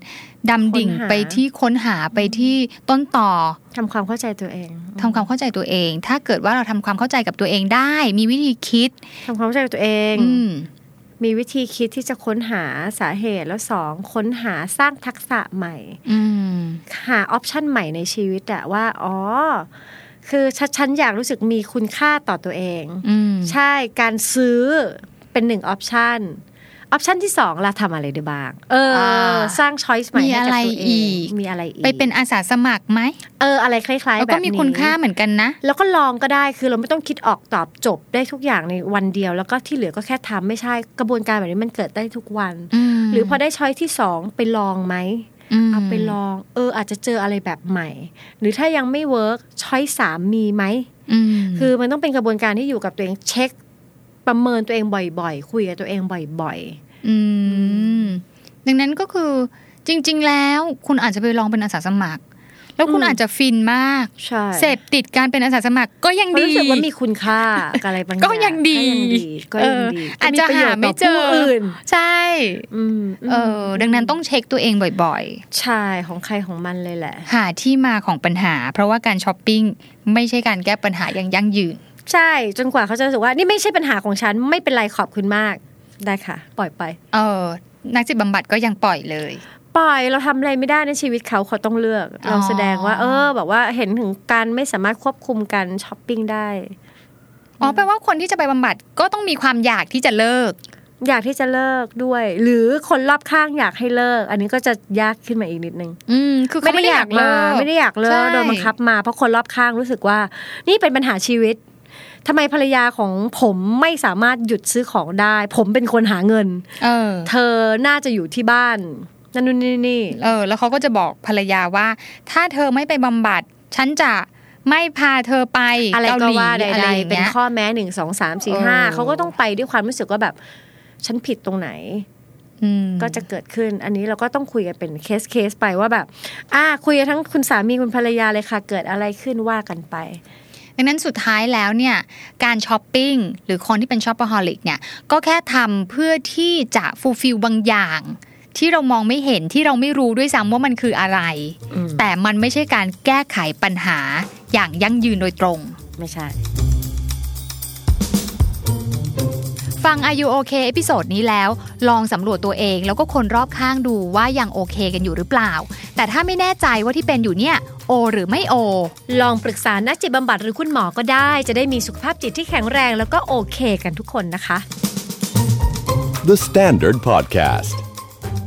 ดำดิ่งค้นหาไปที่ค้นหาไปที่ต้นต่อทำความเข้าใจตัวเอง ทำความเข้าใจตัวเอง ถ้าเกิดว่าเราทำความเข้าใจกับตัวเองได้ มีวิธีคิดทำความเข้าใจตัวเองอืมมีวิธีคิดที่จะค้นหาสาเหตุแล้วสองค้นหาสร้างทักษะใหม่อืมหาออปชันใหม่ในชีวิตอะว่า อ๋อ คือฉันฉันอยากรู้สึกมีคุณค่าต่อตัวเองอืมใช่การซื้อเป็นหนึ่งออปชันออปชันที่สองเราทำอะไรได้บ้าง เออ สร้างช้อยส์ใหม่มีให้อะกับไรตัวเออีงกมีอะไรอีก ไปเป็นอาสาสมัครไหม เออ อะไรคล้าย ๆแล้วแบบก็นี้มีคุณค่าเหมือนกันนะ แล้วก็ลองก็ได้คือเราไม่ต้องคิดออกตอบจบได้ทุกอย่างในวันเดียว แล้วก็ที่เหลือก็แค่ทำไม่ใช่กระบวนการแบบนี้มันเกิดได้ทุกวันมหรือพอได้ choice ที่สองไปลองไหมม เอาไปลอง เออ อาจจะเจออะไรแบบใหม่ หรือถ้ายังไม่ work choice สามมีไหมอืมคือมันต้องเป็นกระบวนการที่อยู่กับตัวเองเช็ค ประเมินตัวเองบ่อยๆ คุยกับตัวเองบ่อยอืมดังนั้นก็คือจริง ๆ แล้วคุณอาจจะไปลองเป็นอาสาสมัคร แล้วคุณอืมอาจจะฟินมากๆใช่เสพติดการเป็นอาสาสมัครก็ยังเพราะดีรู้สึกว่ามีคุณค่ากับอะไรบางอย่างก็ยังดีก็ยังดีเอออาจจะหาไม่เจอก็มีประโยชน์ต่ผู้อื่นใช่อืมเออดังนั้นต้องเช็คตัวเองบ่อยใช่ของใครของมันเลยแหละๆหาที่มาของปัญหา เพราะว่าการช้อปปิ้งไม่ใช่การแก้ปัญหาอย่างยั่งยืน ใช่จนกว่าเขาจะรู้สึกว่านี่ไม่ใช่ปัญหาของฉันไม่เป็นไรขอบคุณมากได้ค่ะ ปล่อยไป เออนักจิตบำบัดก็ยังปล่อยเลย ปล่อยเราทำอะไรไม่ได้ในชีวิตเขาเขาต้องเลือกอ๋อเราแสดงว่า เออ แบบว่าเห็นถึงการไม่สามารถควบคุมการช้อปปิ้งได้ อ๋อแปลว่าคนที่จะไปบำบัดก็ต้องมีความอยากที่จะเลิก อยากที่จะเลิกด้วย หรือคนรอบข้างอยากให้เลิก อันนี้ก็จะยากขึ้นมาอีกนิดนึง อืมคือเขาไม่ได้อยากเลิกไม่ได้อยากเลิใช่กโดนบังคับมาเพราะคนรอบข้างรู้สึกว่า นี่เป็นปัญหาชีวิตทำไมภรรยาของผมไม่สามารถหยุดซื้อของได้ ผมเป็นคนหาเงิน เออ เธอน่าจะอยู่ที่บ้าน นั่นนู่นนี่นี่เออแล้วเขาก็จะบอกภรรยาว่า ถ้าเธอไม่ไปบำบัด ฉันจะไม่พาเธอไปอะไรเกาก็หลีว่าใอะไรดอย่าๆงเป็นเงี้ยข้อแม้หนึ่งสองสามสี่ห้าเออเขาก็ต้องไปด้วยความรู้สึกว่าแบบ ฉันผิดตรงไหนอืมก็จะเกิดขึ้น อันนี้เราก็ต้องคุยกันเป็นเคสเคสไปว่าแบบ อ่า คุยกันทั้งคุณสามีคุณภรรยาเลยค่ะ เกิดอะไรขึ้นว่ากันไปดังนั้นสุดท้ายแล้วเนี่ยการช้อปปิ้งหรือคนที่เป็นช้อปเปอร์ฮอลิกเนี่ยก็แค่ทำเพื่อที่จะฟูลฟิลบางอย่าง ที่เรามองไม่เห็นที่เราไม่รู้ด้วยซ้ำว่ามันคืออะไรอืมแต่มันไม่ใช่การแก้ไขปัญหาอย่างยั่งยืนโดยตรง ไม่ใช่ ฟัง Are You OK episode นี้แล้ว ลองสำรวจตัวเองแล้วก็คนรอบข้างดูว่ายังโอเคกันอยู่หรือเปล่า แต่ถ้าไม่แน่ใจว่าที่เป็นอยู่เนี่ยโอ หรือไม่โอ ลองปรึกษานักจิตบำบัดหรือคุณหมอก็ได้ จะได้มีสุขภาพจิตที่แข็งแรงแล้วก็โอเค กันทุกคนนะคะ The Standard Podcast.